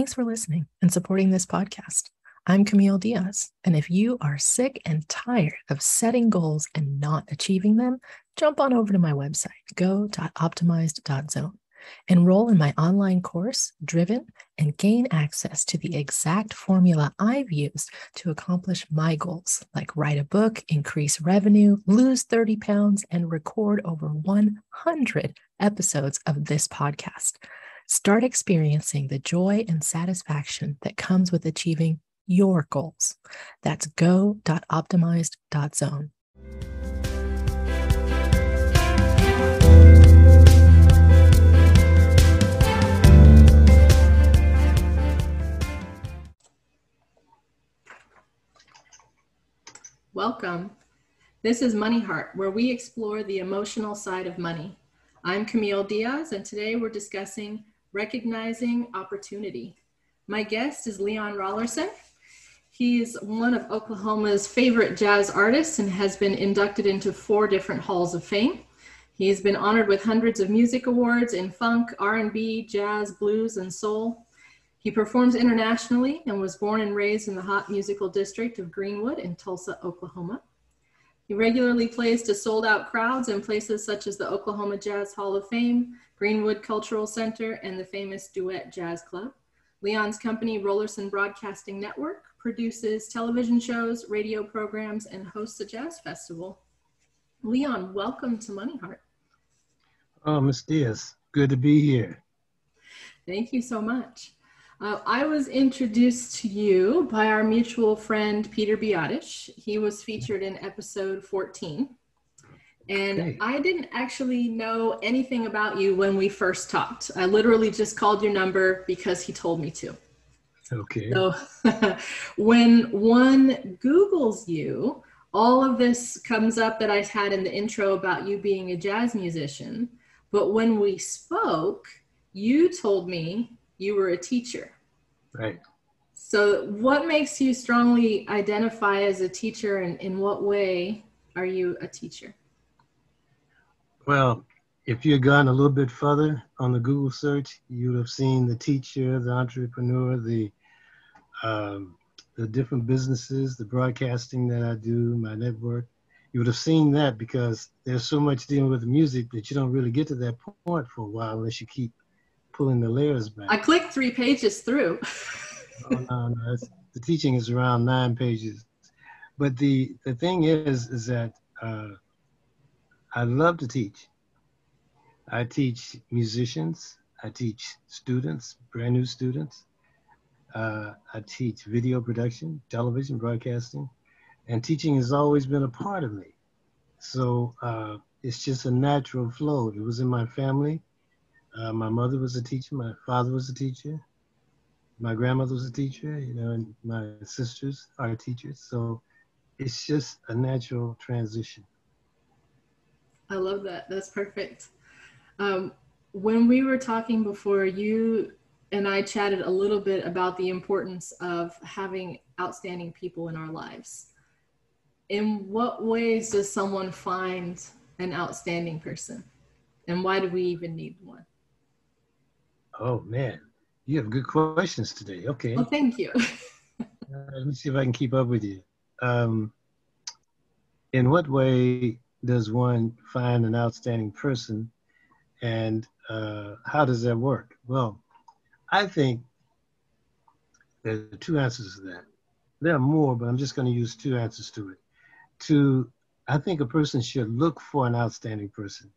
Thanks for listening and supporting this podcast. I'm Camille Diaz, and if you are sick and tired of setting goals and not achieving them, jump on over to my website, go.optimized.zone. Enroll in my online course, Driven, and gain access to the exact formula I've used to accomplish my goals, like write a book, increase revenue, lose 30 pounds, and record over 100 episodes of this podcast. Start experiencing the joy and satisfaction that comes with achieving your goals. That's go.optimized.zone. Welcome. This is Money Heart, where we explore the emotional side of money. I'm Camille Diaz, and today we're discussing recognizing opportunity. My guest is Leon Rollerson. He's one of Oklahoma's favorite jazz artists and has been inducted into four different halls of fame. He's been honored with hundreds of music awards in funk, R&B, jazz, blues, and soul. He performs internationally and was born and raised in the hot musical district of Greenwood in Tulsa, Oklahoma. He regularly plays to sold out crowds in places such as the Oklahoma Jazz Hall of Fame, Greenwood Cultural Center, and the famous Duet Jazz Club. Leon's company, Rollerson Broadcasting Network, produces television shows, radio programs, and hosts a jazz festival. Leon, welcome to Money Heart. Oh, Miss Diaz, good to be here. Thank you so much. Uh, I was introduced to you by our mutual friend Peter Biotish. He was featured in episode 14. And okay. I didn't actually know anything about you when we first talked. I literally just called your number because he told me to. Okay. So when one Googles you, all of this comes up that I had in the intro about you being a jazz musician. But when we spoke, you told me you were a teacher. Right. So, what makes you strongly identify as a teacher, and in what way are you a teacher? Well, if you had gone a little bit further on the Google search, you would have seen the teacher, the entrepreneur, the um, the different businesses, the broadcasting that I do, my network. You would have seen that because there's so much dealing with music that you don't really get to that point for a while unless you keep pulling the layers back. I clicked three pages through. oh, no, no, the teaching is around nine pages. But the, the thing is, is that uh, I love to teach. I teach musicians. I teach students, brand new students. Uh, I teach video production, television broadcasting, and teaching has always been a part of me. So uh, it's just a natural flow. It was in my family. Uh, my mother was a teacher. My father was a teacher. My grandmother was a teacher. You know, and my sisters are teachers. So it's just a natural transition. I love that. That's perfect. Um, when we were talking before, you and I chatted a little bit about the importance of having outstanding people in our lives. In what ways does someone find an outstanding person? And why do we even need one? Oh man, you have good questions today. Okay. Well, thank you. uh, let me see if I can keep up with you. Um, in what way does one find an outstanding person, and uh, how does that work? Well, I think there are two answers to that. There are more, but I'm just going to use two answers to it. To, I think a person should look for an outstanding person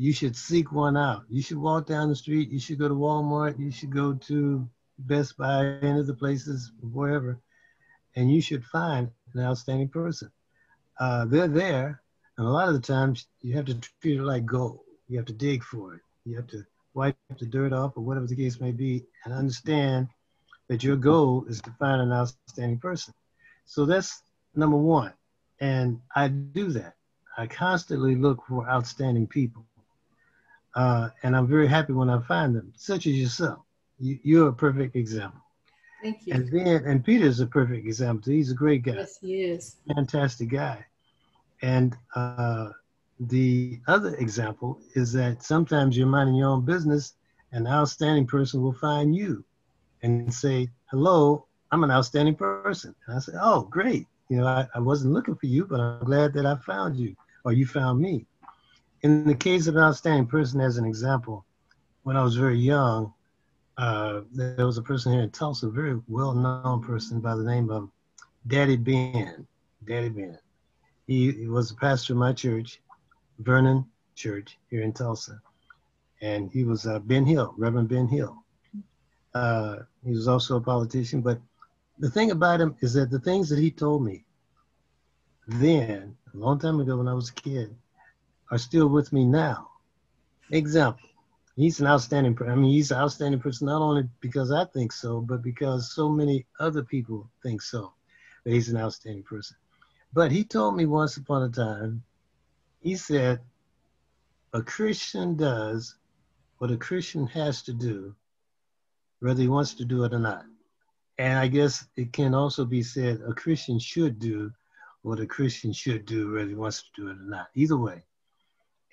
you should seek one out. You should walk down the street. You should go to Walmart. You should go to Best Buy, any of the places, wherever, and you should find an outstanding person. Uh, they're there, and a lot of the times you have to treat it like gold. You have to dig for it. You have to wipe the dirt off, or whatever the case may be, and understand that your goal is to find an outstanding person. So that's number one, and I do that. I constantly look for outstanding people. Uh, and I'm very happy when I find them, such as yourself. You, you're a perfect example. Thank you. And then, and Peter's a perfect example. He's a great guy. Yes, he is. Fantastic guy. And uh, the other example is that sometimes you're minding your own business, and an outstanding person will find you. and say, hello, I'm an outstanding person. And I said, oh, great. You know, I, I wasn't looking for you, but I'm glad that I found you or you found me. In the case of an outstanding person, as an example, when I was very young, uh, there was a person here in Tulsa, a very well-known person by the name of Daddy Ben. Daddy Ben. He, he was a pastor of my church, Vernon Church here in Tulsa, and he was uh, Ben Hill, Reverend Ben Hill. Uh, he was also a politician, but the thing about him is that the things that he told me then, a long time ago when I was a kid, are still with me now. Example, he's an outstanding, person. I mean, he's an outstanding person, not only because I think so, but because so many other people think so, that he's an outstanding person. But he told me once upon a time, he said, a Christian does what a Christian has to do, whether he wants to do it or not. And I guess it can also be said a Christian should do what a Christian should do, whether he wants to do it or not. Either way.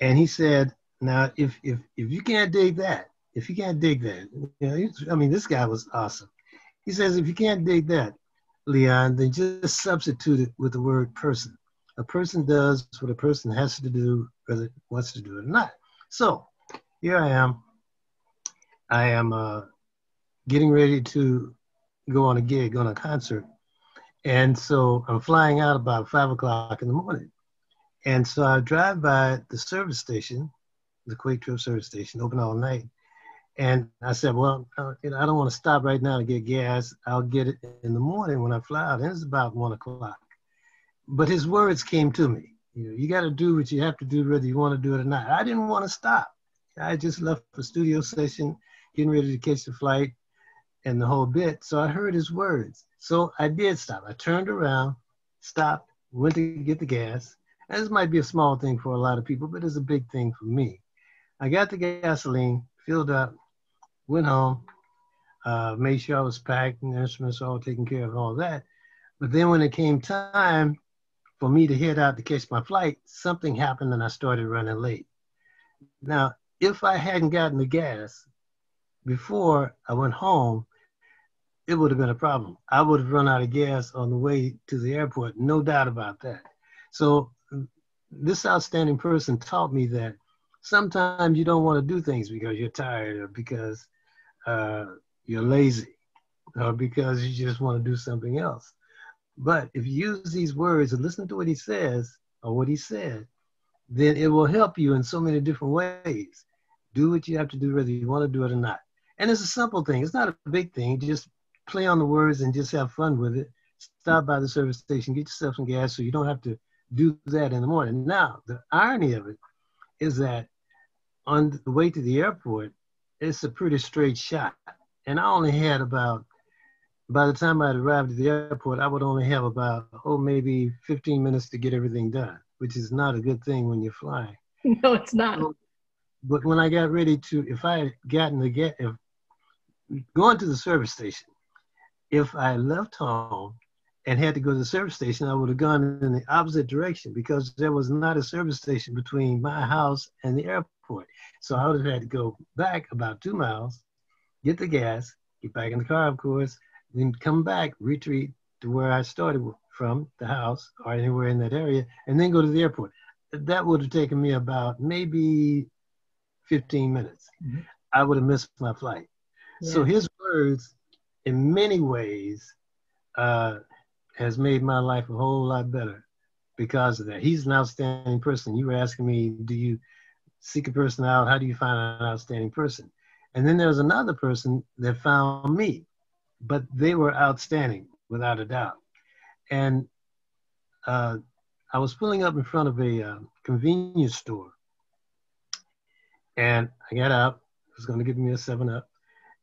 And he said, now if if if you can't dig that, if you can't dig that, you know, I mean, this guy was awesome. He says, if you can't dig that, Leon, then just substitute it with the word person. A person does what a person has to do, whether it wants to do it or not. So here I am. I am uh, getting ready to go on a gig, on a concert. And so I'm flying out about five o'clock in the morning. And so I drive by the service station, the QuikTrip service station, open all night. And I said, well, uh, you know, I don't want to stop right now to get gas. I'll get it in the morning when I fly out. And it's about one o'clock. But his words came to me. You know, you got to do what you have to do, whether you want to do it or not. I didn't want to stop. I just left the studio session, getting ready to catch the flight and the whole bit. So I heard his words. So I did stop. I turned around, stopped, went to get the gas. And this might be a small thing for a lot of people, but it's a big thing for me. I got the gasoline, filled up, went home, uh, made sure I was packed and instruments all taken care of, all that. But then when it came time for me to head out to catch my flight, something happened and I started running late. Now, if I hadn't gotten the gas before I went home, it would have been a problem. I would have run out of gas on the way to the airport, no doubt about that. So this outstanding person taught me that sometimes you don't want to do things because you're tired or because uh, you're lazy or because you just want to do something else. But if you use these words and listen to what he says or what he said, then it will help you in so many different ways. Do what you have to do, whether you want to do it or not. And it's a simple thing. It's not a big thing. Just play on the words and just have fun with it. Stop by the service station, get yourself some gas so you don't have to do that in the morning. Now, the irony of it is that on the way to the airport, it's a pretty straight shot. And I only had about, by the time I arrived at the airport, I would only have about, oh, maybe 15 minutes to get everything done, which is not a good thing when you're flying. No, it's not. but when I got ready to, if I had gotten to get, if going to the service station, if I left home and had to go to the service station, I would have gone in the opposite direction because there was not a service station between my house and the airport. So I would have had to go back about two miles, get the gas, get back in the car, of course, then come back, retreat to where I started from, the house or anywhere in that area, and then go to the airport. That would have taken me about maybe 15 minutes. Mm-hmm. I would have missed my flight. Yeah. So his words, in many ways, uh, has made my life a whole lot better because of that. He's an outstanding person. You were asking me, do you seek a person out? How do you find an outstanding person? And then there's another person that found me, but they were outstanding without a doubt. And uh, I was pulling up in front of a uh, convenience store, and I got out. Was going to give me a seven up,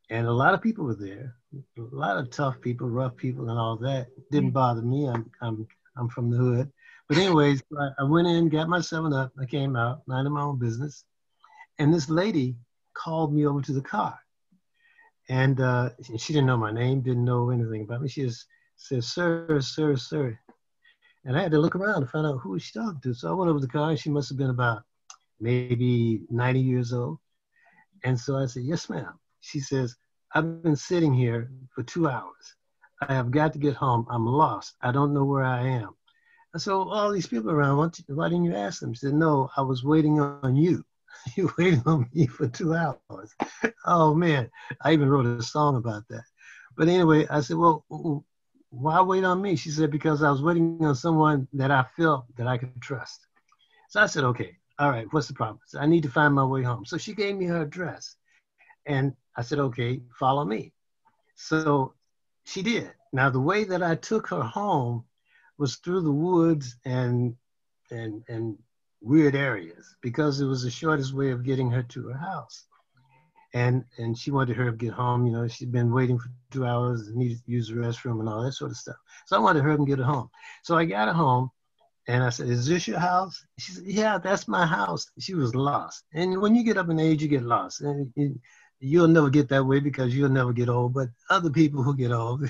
and a lot of people were there. A lot of tough people, rough people, and all that didn't mm. bother me. I'm I'm I'm from the hood, but anyways, I, I went in, got my seven up. I came out, minding my own business, and this lady called me over to the car, and uh, she didn't know my name, didn't know anything about me. She just said, "Sir, sir, sir," and I had to look around to find out who was she talking to. So I went over to the car, and she must have been about maybe 90 years old. And so I said, Yes, ma'am. She says, I've been sitting here for two hours. I have got to get home. I'm lost. I don't know where I am. And so all these people around, why, didn't you ask them? She said, no, I was waiting on you. you waited on me for two hours. oh man, I even wrote a song about that. But anyway, I said, well, why wait on me? She said, because I was waiting on someone that I felt that I could trust. So I said, okay, all right, what's the problem? So I need to find my way home. So she gave me her address. And I said, okay, follow me. So she did. Now, the way that I took her home was through the woods and, and, and weird areas because it was the shortest way of getting her to her house. And, and she wanted her to get home. You know, she'd been waiting for two hours, and needed to use the restroom and all that sort of stuff. So I wanted her to get her home. So I got her home and I said, Is this your house? She said, Yeah, that's my house. She was lost. And when you get up in age, you get lost. And you'll never get that way because you'll never get old. But other people who get old,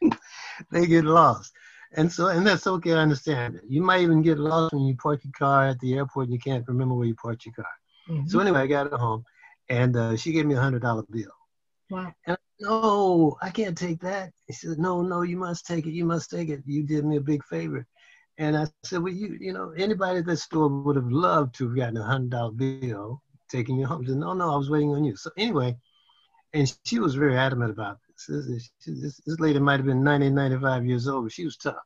they get lost. And so, and that's okay. I understand it. You might even get lost when you park your car at the airport and you can't remember where you parked your car. Mm-hmm. So anyway, I got her home, and uh, she gave me a hundred dollar bill. Wow. And no, I can't take that. She said, No, no, you must take it. You must take it. You did me a big favor. And I said, well, you, you know, anybody at that store would have loved to have gotten a hundred dollar bill taking you home. Said, no, no, I was waiting on you. So anyway, and she was very adamant about this. This, this, this lady might have been 90, 95 years old. She was tough.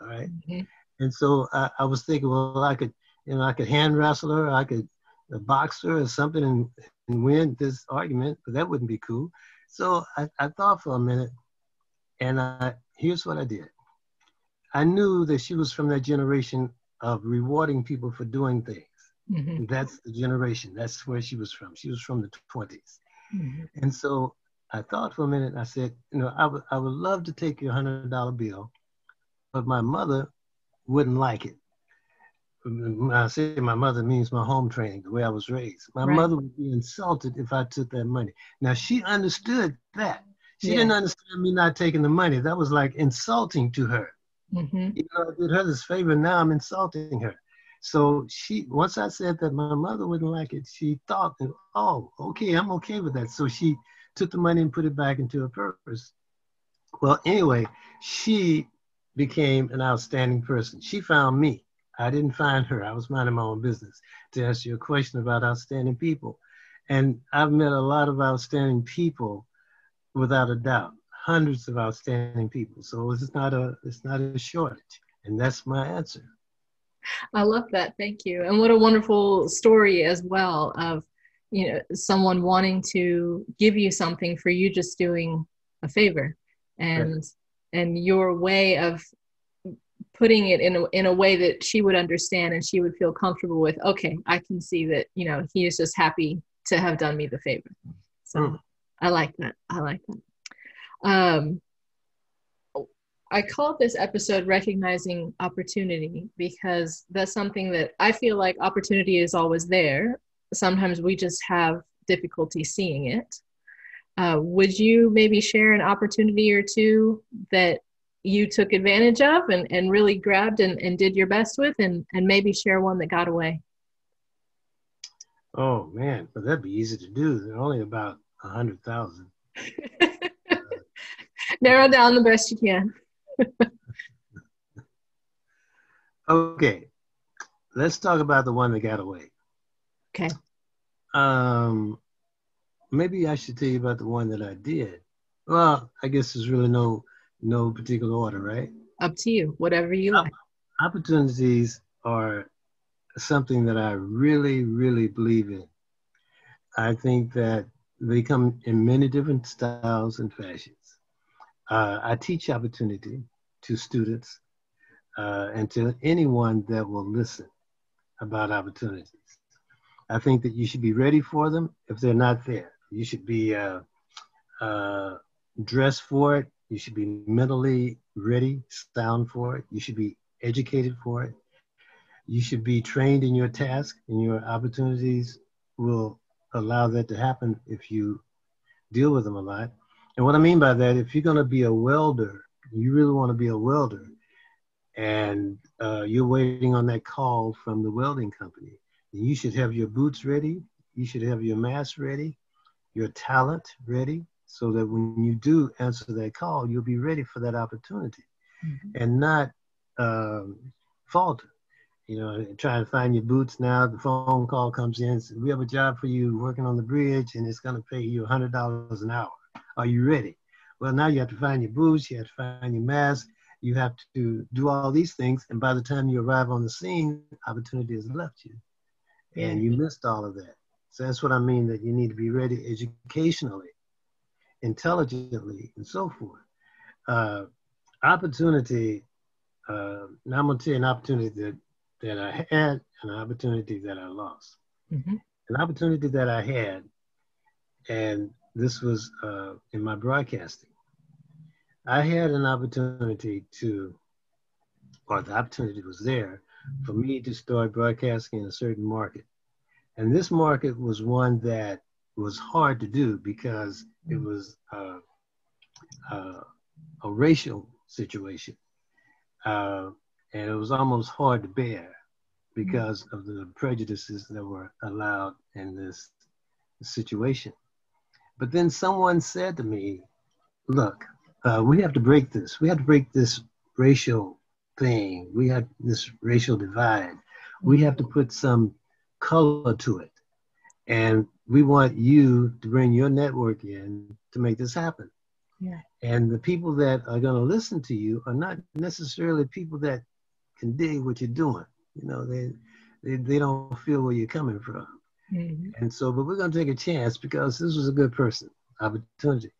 All right? mm-hmm. And so I, I, was thinking, well, I could, you know, I could hand wrestle her, I could box her or something and, and win this argument, but that wouldn't be cool. So I, I thought for a minute, and I, here's what I did. I knew that she was from that generation of rewarding people for doing things. Mm-hmm. That's the generation. That's where she was from. She was from the 20s. Mm-hmm. And so I thought for a minute. I said, you know, I would I would love to take your hundred dollar bill, but my mother wouldn't like it. When I say my mother means my home training, the way I was raised. My right. mother would be insulted if I took that money. Now she understood that. She yeah. didn't understand me not taking the money. That was like insulting to her. Mm-hmm. You know, I did her this favor. Now I'm insulting her. So she, once I said that my mother wouldn't like it, she thought, oh, okay, I'm okay with that. So she took the money and put it back into her purse. Well, anyway, she became an outstanding person. She found me. I didn't find her. I was minding my own business to ask you a question about outstanding people. And I've met a lot of outstanding people without a doubt hundreds of outstanding people. So it's not a it's not a shortage, and that's my answer. I love that. Thank you. And what a wonderful story as well of you know someone wanting to give you something for you just doing a favor and right. and your way of putting it in a, in a way that she would understand and she would feel comfortable with okay i can see that you know he is just happy to have done me the favor so mm. i like that i like that um, I called this episode Recognizing Opportunity because that's something that I feel like opportunity is always there. Sometimes we just have difficulty seeing it. Uh, would you maybe share an opportunity or two that you took advantage of and, and really grabbed and, and did your best with and, and maybe share one that got away? Oh man, but that'd be easy to do. There are only about a hundred thousand. narrow down the best you can. Okay, let's talk about the one that got away. Okay. Um, maybe I should tell you about the one that I did. Well, I guess there's really no no particular order, right? Up to you, whatever you like. Opportunities are something that I really, really believe in. I think that they come in many different styles and fashions. Uh, I teach opportunity to students uh, and to anyone that will listen about opportunities. I think that you should be ready for them if they're not there. You should be uh, uh dressed for it. You should be mentally ready, sound for it. You should be educated for it. You should be trained in your task, and your opportunities will allow that to happen if you deal with them a lot. And what I mean by that, if you're going to be a welder, you really want to be a welder, and uh, you're waiting on that call from the welding company, you should have your boots ready, you should have your mask ready, your talent ready so that when you do answer that call, you'll be ready for that opportunity mm-hmm. and not um, falter. You know, try to find your boots now. The phone call comes in. Says, we have a job for you working on the bridge, and it's going to pay you $100 an hour. Are you ready? Well, now you have to find your boots. You have to find your mask. You have to do all these things. And by the time you arrive on the scene, opportunity has left you. And you missed all of that. So that's what I mean that you need to be ready educationally, intelligently, and so forth. Uh, opportunity, uh, now I'm going to tell you an opportunity that, that I had and an opportunity that I lost. Mm-hmm. An opportunity that I had, and this was uh, in my broadcasting. I had an opportunity to, or the opportunity was there for me to start broadcasting in a certain market. And this market was one that was hard to do because it was uh, uh, a racial situation. Uh, and it was almost hard to bear because of the prejudices that were allowed in this situation. But then someone said to me, look, uh, we have to break this. We have to break this racial thing. We have this racial divide. We have to put some color to it. And we want you to bring your network in to make this happen. Yeah. And the people that are going to listen to you are not necessarily people that can dig what you're doing. You know, they they, they don't feel where you're coming from. Mm-hmm. And so, but we're going to take a chance because this was a good person, opportunity.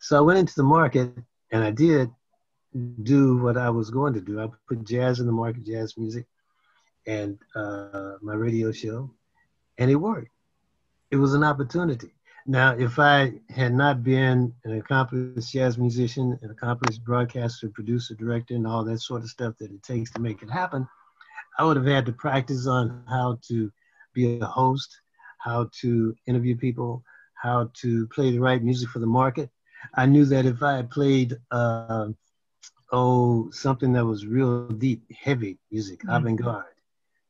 So I went into the market and I did do what I was going to do. I put jazz in the market, jazz music, and uh, my radio show, and it worked. It was an opportunity. Now, if I had not been an accomplished jazz musician, an accomplished broadcaster, producer, director, and all that sort of stuff that it takes to make it happen, I would have had to practice on how to be a host, how to interview people, how to play the right music for the market. I knew that if I had played uh, oh, something that was real deep, heavy music, mm-hmm. avant-garde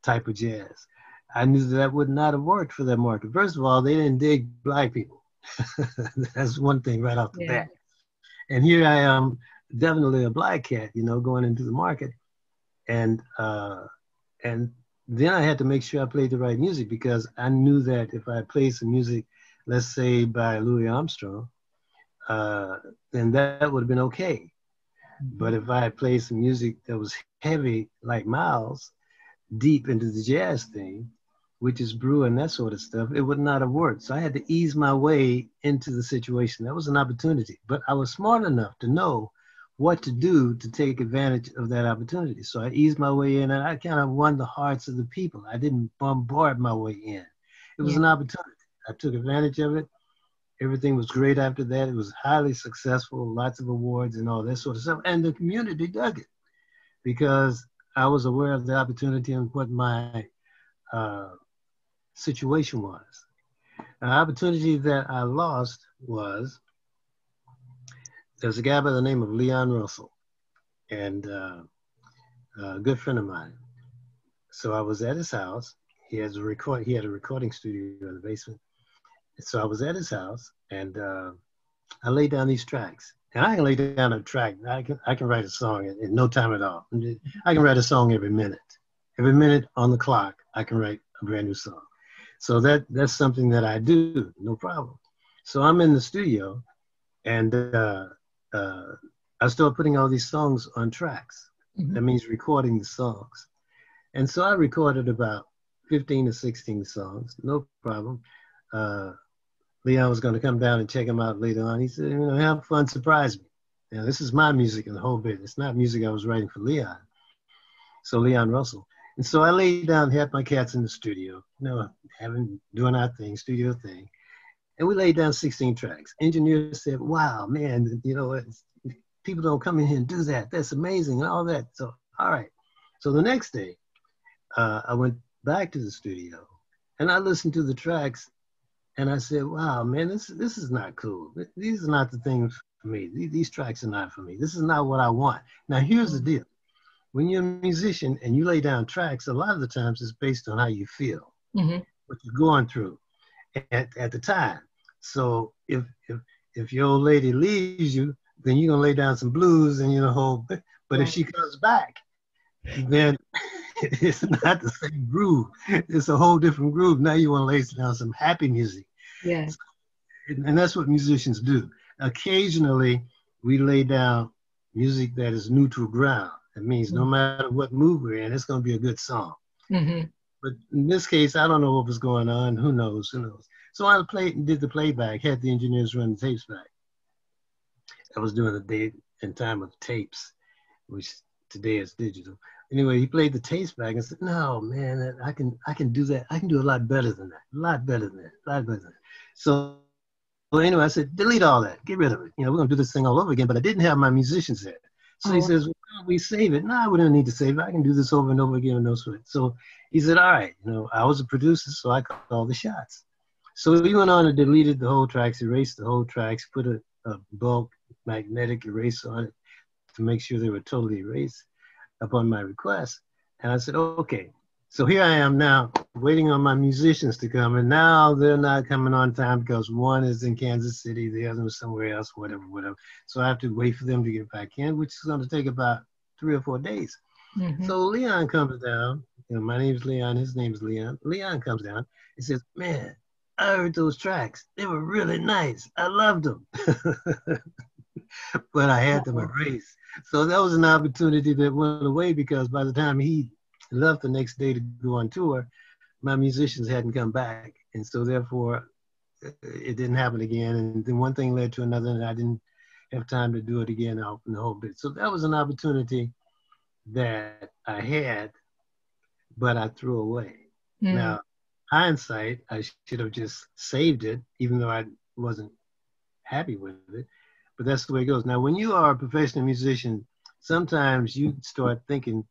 type of jazz. I knew that, that would not have worked for that market. First of all, they didn't dig black people. That's one thing right off the yeah. bat. And here I am, definitely a black cat, you know, going into the market, and uh, and then I had to make sure I played the right music because I knew that if I played some music, let's say by Louis Armstrong, uh, then that would have been okay. But if I had played some music that was heavy, like Miles, deep into the jazz thing, which is brew and that sort of stuff, it would not have worked. So I had to ease my way into the situation. That was an opportunity. But I was smart enough to know what to do to take advantage of that opportunity. So I eased my way in and I kind of won the hearts of the people. I didn't bombard my way in. It was yeah. an opportunity. I took advantage of it Everything was great after that. It was highly successful, lots of awards and all that sort of stuff. And the community dug it because I was aware of the opportunity and what my uh, situation was. An opportunity that I lost was there's a guy by the name of Leon Russell, and uh, a good friend of mine. So I was at his house. He has a record. He had a recording studio in the basement, so I was at his house and uh, I laid down these tracks. And I can lay down a track. I can I can write a song in, in no time at all. I can write a song every minute. Every minute on the clock, I can write a brand new song. So that that's something that I do, no problem. So I'm in the studio, and uh, uh, I start putting all these songs on tracks. Mm-hmm. That means recording the songs. And so I recorded about 15 to 16 songs, no problem. Uh, Leon was going to come down and check him out later on. He said, you know, have fun, surprise me. Now, this is my music in the whole bit. It's not music I was writing for Leon. So Leon Russell. And so I laid down, had my cats in the studio, you know, having, doing our thing, studio thing. And we laid down 16 tracks. Engineer said, wow, man, you know, people don't come in here and do that. That's amazing and all that. So, all right. So the next day, uh, I went back to the studio and I listened to the tracks and I said, "Wow, man, this this is not cool. These are not the things for me. These, these tracks are not for me. This is not what I want." Now, here's the deal: when you're a musician and you lay down tracks, a lot of the times it's based on how you feel, mm-hmm. what you're going through at, at the time. So if if if your old lady leaves you, then you're gonna lay down some blues and you know. But right. if she comes back, then it's not the same groove. It's a whole different groove. Now you want to lay down some happy music. Yes. And that's what musicians do. Occasionally, we lay down music that is neutral ground. It means mm-hmm. no matter what mood we're in, it's going to be a good song. Mm-hmm. But in this case, I don't know what was going on. Who knows? Who knows? So I played and did the playback, had the engineers run the tapes back. I was doing the date and time of tapes, which today is digital. Anyway, he played the tapes back and said, "No, man, I can I can do that. I can do a lot better than that. A lot better than that. A lot better than that." So, well, anyway, I said, "Delete all that. Get rid of it. You know, we're gonna do this thing all over again." But I didn't have my musicians there. So oh. he says, well, we save it. No, nah, we don't need to save it. I can do this over and over again with no sweat. So he said, all right, you know, I was a producer, so I called all the shots. So we went on and deleted the whole tracks, erased the whole tracks, put a, a bulk magnetic eraser on it to make sure they were totally erased upon my request. And I said, okay. So here I am now waiting on my musicians to come. And now they're not coming on time because one is in Kansas City, the other is somewhere else, whatever, whatever. So I have to wait for them to get back in, which is going to take about three or four days. Mm-hmm. So Leon comes down. You know, my name is Leon. His name is Leon. Leon comes down. He says, "Man, I heard those tracks. They were really nice. I loved them, but I had them erased. So that was an opportunity that went away because by the time he left the next day to go on tour, my musicians hadn't come back, and so therefore it didn't happen again. And then one thing led to another, and I didn't have time to do it again out in the whole bit. So that was an opportunity that I had, but I threw away. Mm. Now, hindsight, I should have just saved it, even though I wasn't happy with it. But that's the way it goes. Now, when you are a professional musician, sometimes you start thinking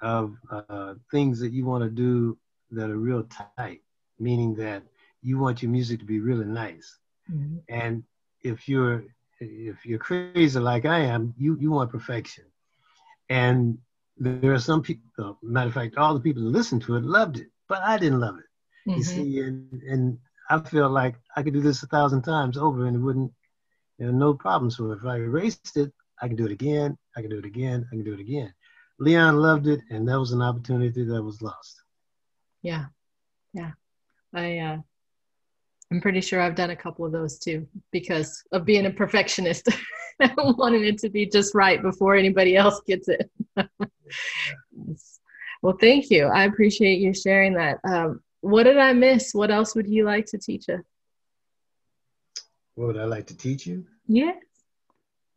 of uh, things that you want to do that are real tight, meaning that you want your music to be really nice. Mm-hmm. And if you're if you're crazy like I am, you you want perfection. And there are some people, matter of fact, all the people that listened to it loved it, but I didn't love it. Mm-hmm. You see, and, and I feel like I could do this a thousand times over and it wouldn't, there are no problems So. If I erased it, I can do it again, I can do it again, I can do it again. Leon loved it, and that was an opportunity that was lost. Yeah, yeah. I uh, I'm pretty sure I've done a couple of those too because of being a perfectionist. wanting it to be just right before anybody else gets it. well, thank you. I appreciate you sharing that. Um, what did I miss? What else would you like to teach us? What would I like to teach you? Yes.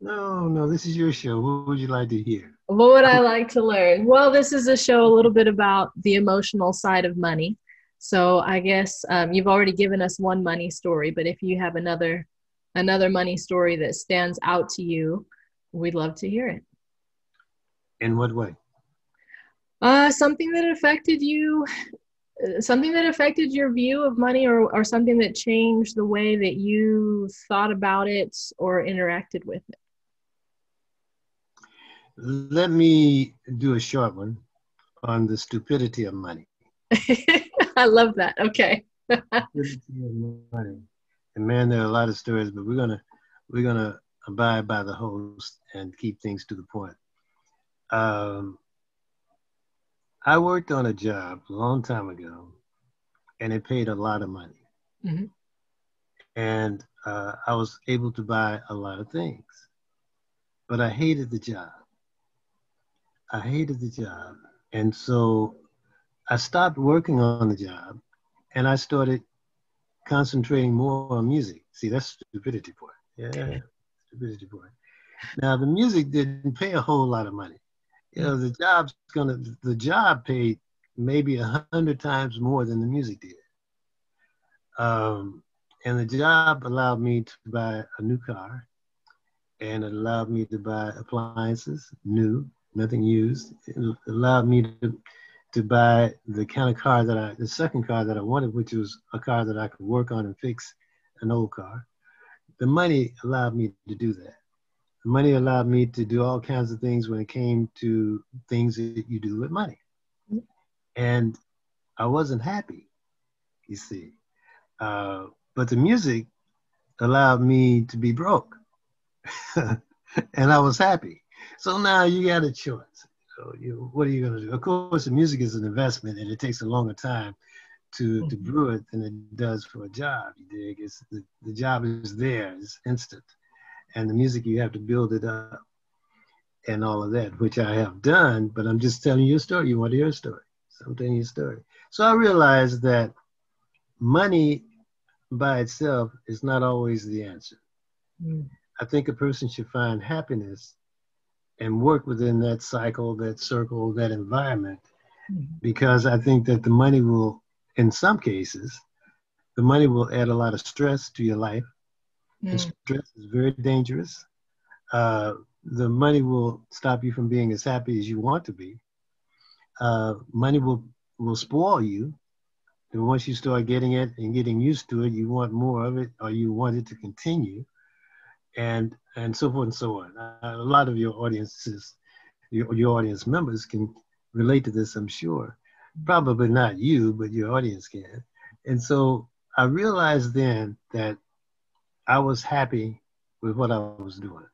No, no, this is your show. What would you like to hear? What would I like to learn? Well, this is a show a little bit about the emotional side of money. So I guess um, you've already given us one money story, but if you have another another money story that stands out to you, we'd love to hear it. In what way? Uh, something that affected you, something that affected your view of money, or, or something that changed the way that you thought about it or interacted with it. Let me do a short one on the stupidity of money. I love that. Okay. And man, there are a lot of stories, but we're gonna we're gonna abide by the host and keep things to the point. Um, I worked on a job a long time ago, and it paid a lot of money, mm-hmm. and uh, I was able to buy a lot of things, but I hated the job. I hated the job, and so I stopped working on the job, and I started concentrating more on music. See, that's stupidity it. Yeah, stupidity it. Now the music didn't pay a whole lot of money. You know, the job's gonna the job paid maybe a hundred times more than the music did. Um, and the job allowed me to buy a new car, and it allowed me to buy appliances, new, nothing used. It allowed me to to buy the kind of car that I, the second car that I wanted, which was a car that I could work on and fix an old car. The money allowed me to do that. The money allowed me to do all kinds of things when it came to things that you do with money. And I wasn't happy, you see. Uh, but the music allowed me to be broke. and I was happy. So now you got a choice. So you, what are you going to do? Of course, the music is an investment and it takes a longer time to, to mm-hmm. brew it than it does for a job. You dig? It's, the, the job is there, it's instant. And the music, you have to build it up and all of that, which I have done, but I'm just telling you a story. You want to hear a story. So I'm telling you a story. So I realized that money by itself is not always the answer. Mm. I think a person should find happiness and work within that cycle, that circle, that environment, mm. because I think that the money will, in some cases, the money will add a lot of stress to your life. Mm. And stress is very dangerous. Uh, the money will stop you from being as happy as you want to be. Uh, money will will spoil you and once you start getting it and getting used to it, you want more of it or you want it to continue and and so forth and so on. Uh, a lot of your audiences, your, your audience members can relate to this, I'm sure. Probably not you, but your audience can. And so I realized then that I was happy with what I was doing.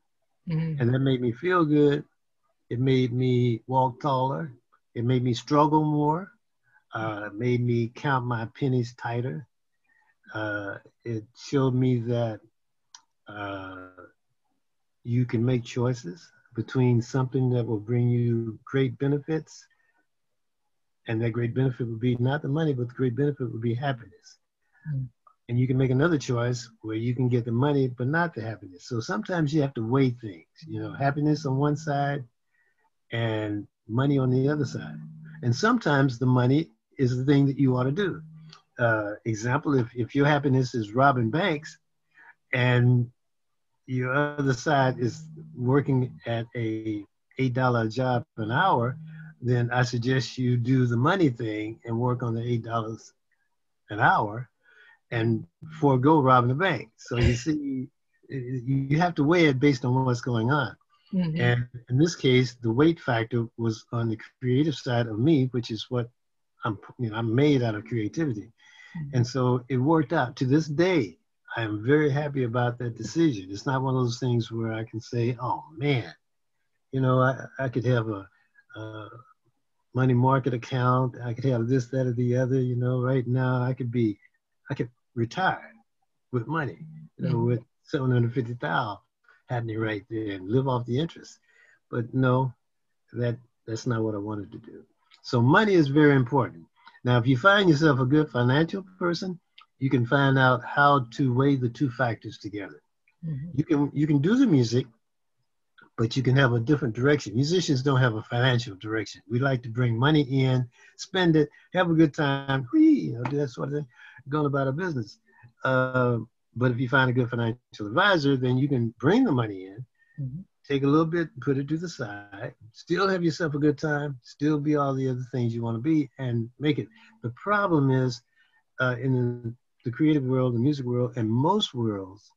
Mm-hmm. And that made me feel good. It made me walk taller. It made me struggle more uh, made me count my pennies tighter. Uh, it showed me that uh, you can make choices between something that will bring you great benefits, and that great benefit would be not the money, but the great benefit would be happiness. Mm. And you can make another choice where you can get the money, but not the happiness. So sometimes you have to weigh things, you know, happiness on one side and money on the other side. And sometimes the money is the thing that you want to do. Uh, example, if, if your happiness is robbing banks and your other side is working at a $8 job an hour, then I suggest you do the money thing and work on the $8 an hour and forego robbing the bank. So you see, you have to weigh it based on what's going on. Mm-hmm. And in this case, the weight factor was on the creative side of me, which is what I'm, you know, I'm made out of creativity. Mm-hmm. And so it worked out. To this day, I am very happy about that decision. It's not one of those things where I can say, oh man, you know, I, I could have a, a money market account. I could have this, that, or the other. You know, right now I could be, I could retire with money, you know, mm-hmm. with 750,000 happening right there and live off the interest. But no, that that's not what I wanted to do. So money is very important. Now, if you find yourself a good financial person, you can find out how to weigh the two factors together. Mm-hmm. You can you can do the music, but you can have a different direction. Musicians don't have a financial direction. We like to bring money in, spend it, have a good time, whee, you know, do that sort of thing, going about our business. Uh, but if you find a good financial advisor, then you can bring the money in, mm-hmm take a little bit, put it to the side, still have yourself a good time, still be all the other things you want to be, and make it. The problem is uh, in the, creative world, the music world, and most worlds,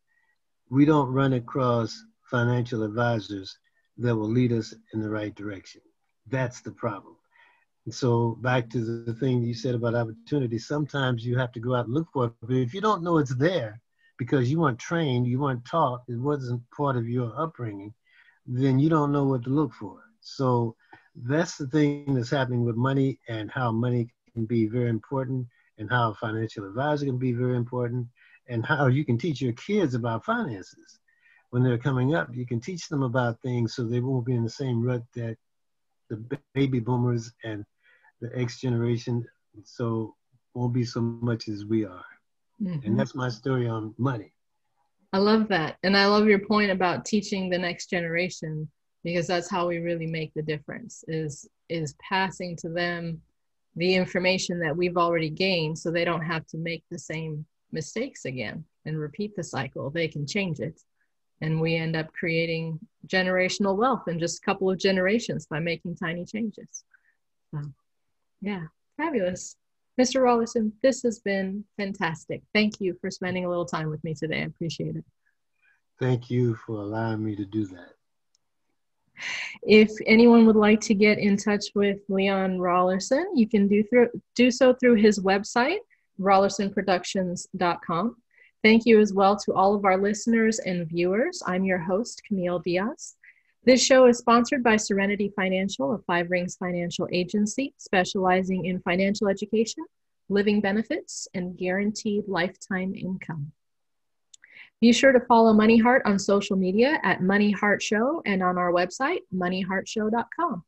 we don't run across financial advisors that will lead us in the right direction. That's the problem. And so back to the thing you said about opportunity, sometimes you have to go out and look for it. But if you don't know it's there because you weren't trained, you weren't taught, it wasn't part of your upbringing, then you don't know what to look for. So that's the thing that's happening with money and how money can be very important and how a financial advisor can be very important and how you can teach your kids about finances when they're coming up. You can teach them about things so they won't be in the same rut that the baby boomers and the X generation so won't be so much as we are. Mm-hmm. And that's my story on money. I love that. And I love your point about teaching the next generation because that's how we really make the difference is is passing to them the information that we've already gained so they don't have to make the same mistakes again and repeat the cycle. They can change it. And we end up creating generational wealth in just a couple of generations by making tiny changes. So, yeah, fabulous. Mr. Rollerson, this has been fantastic. Thank you for spending a little time with me today. I appreciate it. Thank you for allowing me to do that. If anyone would like to get in touch with Leon Rollerson, you can do through do so through his website, rollersonproductions.com. Thank you as well to all of our listeners and viewers. I'm your host, Camille Diaz. This show is sponsored by Serenity Financial, a Five Rings financial agency specializing in financial education, living benefits, and guaranteed lifetime income. Be sure to follow Money Heart on social media at Money Heart Show and on our website, moneyheartshow.com.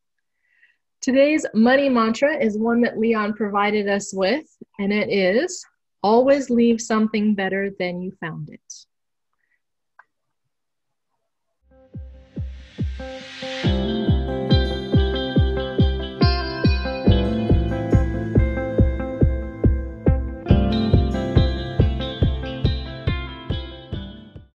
Today's money mantra is one that Leon provided us with, and it is always leave something better than you found it.